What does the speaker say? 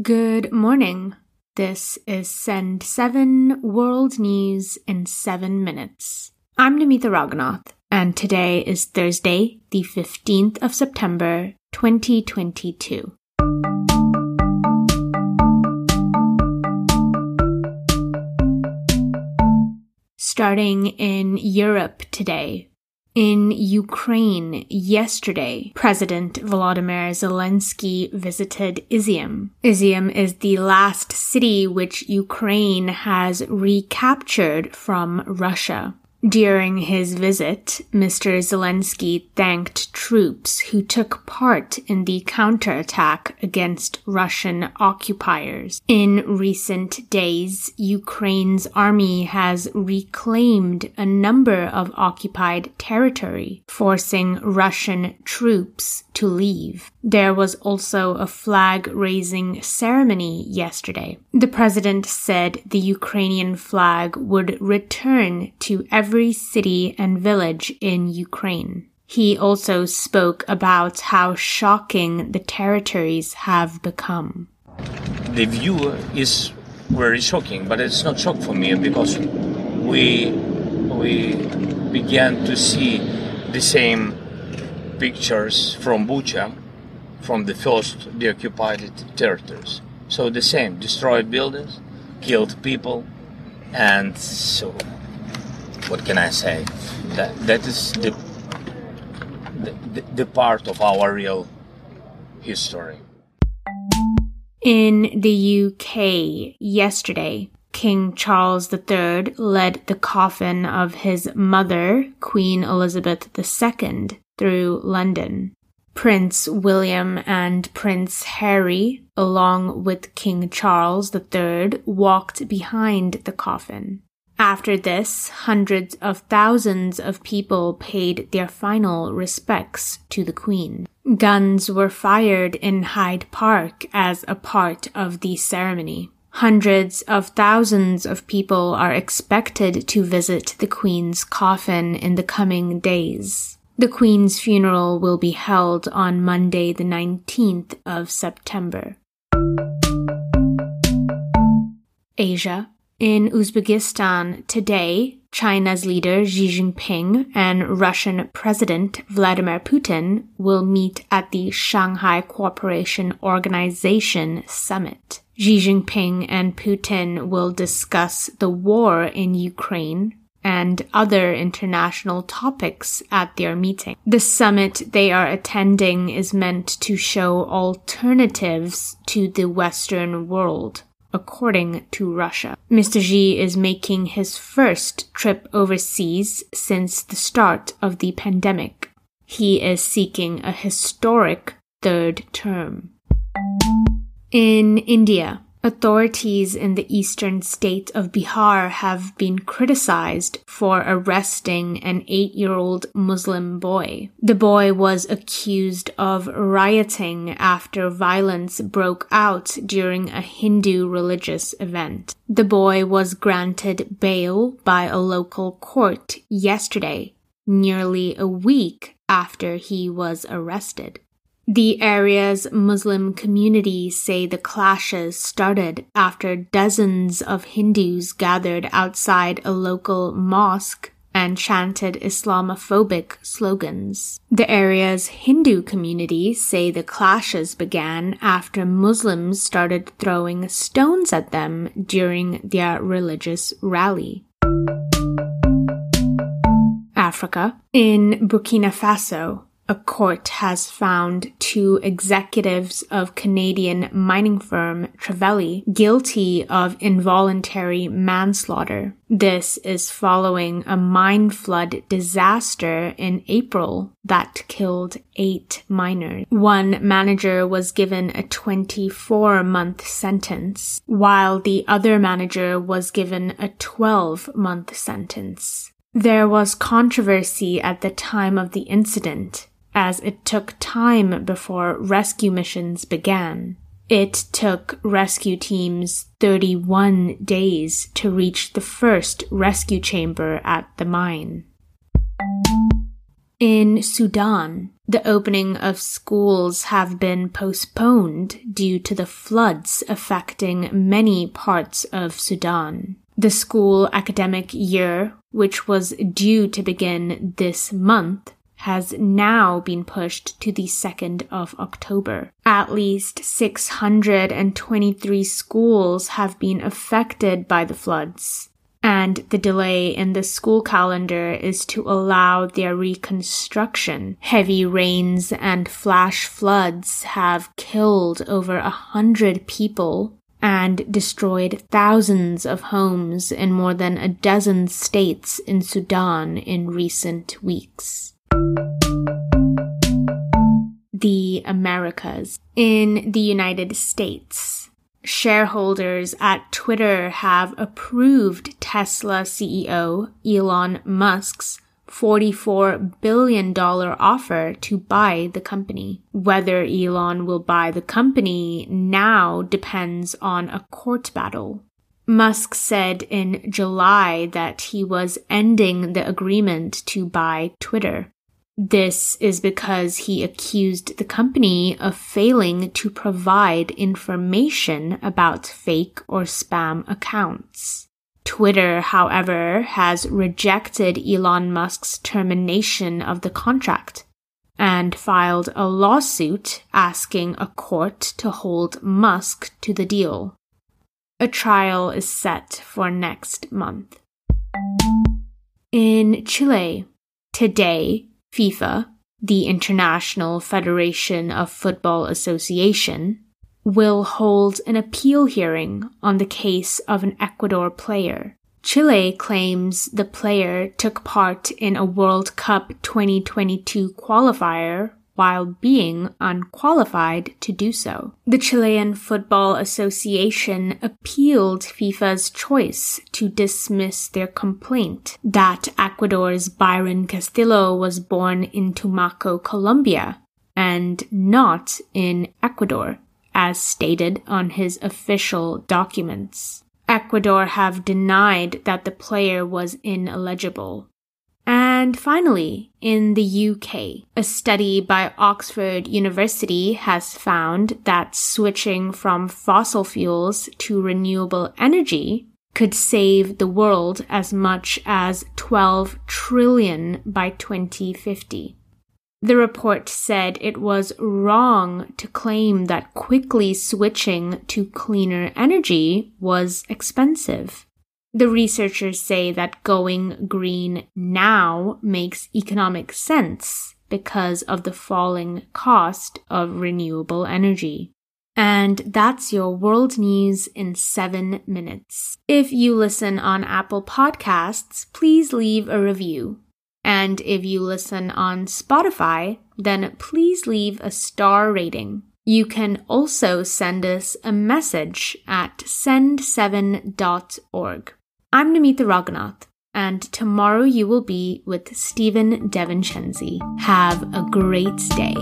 Good morning. This is Send 7 World News in 7 Minutes. I'm Namita Raghunath, and today is Thursday, the 15th of September, 2022. Starting in Europe today, in Ukraine yesterday, President Volodymyr Zelensky visited Izium. Izium is the last city which Ukraine has recaptured from Russia. During his visit, Mr. Zelensky thanked troops who took part in the counterattack against Russian occupiers. In recent days, Ukraine's army has reclaimed a number of occupied territory, forcing Russian troops to leave. There was also a flag raising ceremony yesterday. The president said the Ukrainian flag would return to every city and village in Ukraine. He also spoke about how shocking the territories have become. The view is very shocking, but it's not shock for me because we we began to see the same pictures from Bucha, from the first deoccupied territories. So the same, destroyed buildings, killed people, and so what can I say? That that is the the, the part of our real history. In the UK yesterday, King Charles III led the coffin of his mother, Queen Elizabeth II, through London. Prince William and Prince Harry, along with King Charles III, walked behind the coffin. After this, hundreds of thousands of people paid their final respects to the Queen. Guns were fired in Hyde Park as a part of the ceremony. Hundreds of thousands of people are expected to visit the Queen's coffin in the coming days. The Queen's funeral will be held on Monday, the 19th of September. Asia. In Uzbekistan today, China's leader Xi Jinping and Russian President Vladimir Putin will meet at the Shanghai Cooperation Organization Summit. Xi Jinping and Putin will discuss the war in Ukraine, and other international topics at their meeting. The summit they are attending is meant to show alternatives to the Western world. According to Russia, Mr. Xi is making his first trip overseas since the start of the pandemic. He is seeking a historic third term. In India, Authorities in the eastern state of Bihar have been criticized for arresting an eight year old Muslim boy. The boy was accused of rioting after violence broke out during a Hindu religious event. The boy was granted bail by a local court yesterday, nearly a week after he was arrested. The area's Muslim community say the clashes started after dozens of Hindus gathered outside a local mosque and chanted Islamophobic slogans. The area's Hindu community say the clashes began after Muslims started throwing stones at them during their religious rally. Africa. In Burkina Faso, a court has found two executives of Canadian mining firm Trevali guilty of involuntary manslaughter. This is following a mine flood disaster in April that killed eight miners. One manager was given a 24 month sentence, while the other manager was given a 12 month sentence. There was controversy at the time of the incident as it took time before rescue missions began. It took rescue teams 31 days to reach the first rescue chamber at the mine. In Sudan, the opening of schools have been postponed due to the floods affecting many parts of Sudan. The school academic year, which was due to begin this month, has now been pushed to the 2nd of October. At least 623 schools have been affected by the floods and the delay in the school calendar is to allow their reconstruction. Heavy rains and flash floods have killed over a hundred people and destroyed thousands of homes in more than a dozen states in Sudan in recent weeks. The Americas. In the United States, shareholders at Twitter have approved Tesla CEO Elon Musk's $44 billion offer to buy the company. Whether Elon will buy the company now depends on a court battle. Musk said in July that he was ending the agreement to buy Twitter. This is because he accused the company of failing to provide information about fake or spam accounts. Twitter, however, has rejected Elon Musk's termination of the contract and filed a lawsuit asking a court to hold Musk to the deal. A trial is set for next month. In Chile, today, FIFA, the International Federation of Football Association, will hold an appeal hearing on the case of an Ecuador player. Chile claims the player took part in a World Cup 2022 qualifier while being unqualified to do so. The Chilean Football Association appealed FIFA's choice to dismiss their complaint that Ecuador's Byron Castillo was born in Tumaco, Colombia, and not in Ecuador, as stated on his official documents. Ecuador have denied that the player was ineligible. And finally, in the UK, a study by Oxford University has found that switching from fossil fuels to renewable energy could save the world as much as 12 trillion by 2050. The report said it was wrong to claim that quickly switching to cleaner energy was expensive. The researchers say that going green now makes economic sense because of the falling cost of renewable energy. And that's your world news in seven minutes. If you listen on Apple Podcasts, please leave a review. And if you listen on Spotify, then please leave a star rating. You can also send us a message at send7.org. I'm Namita Raghunath, and tomorrow you will be with Stephen Devincenzi. Have a great day.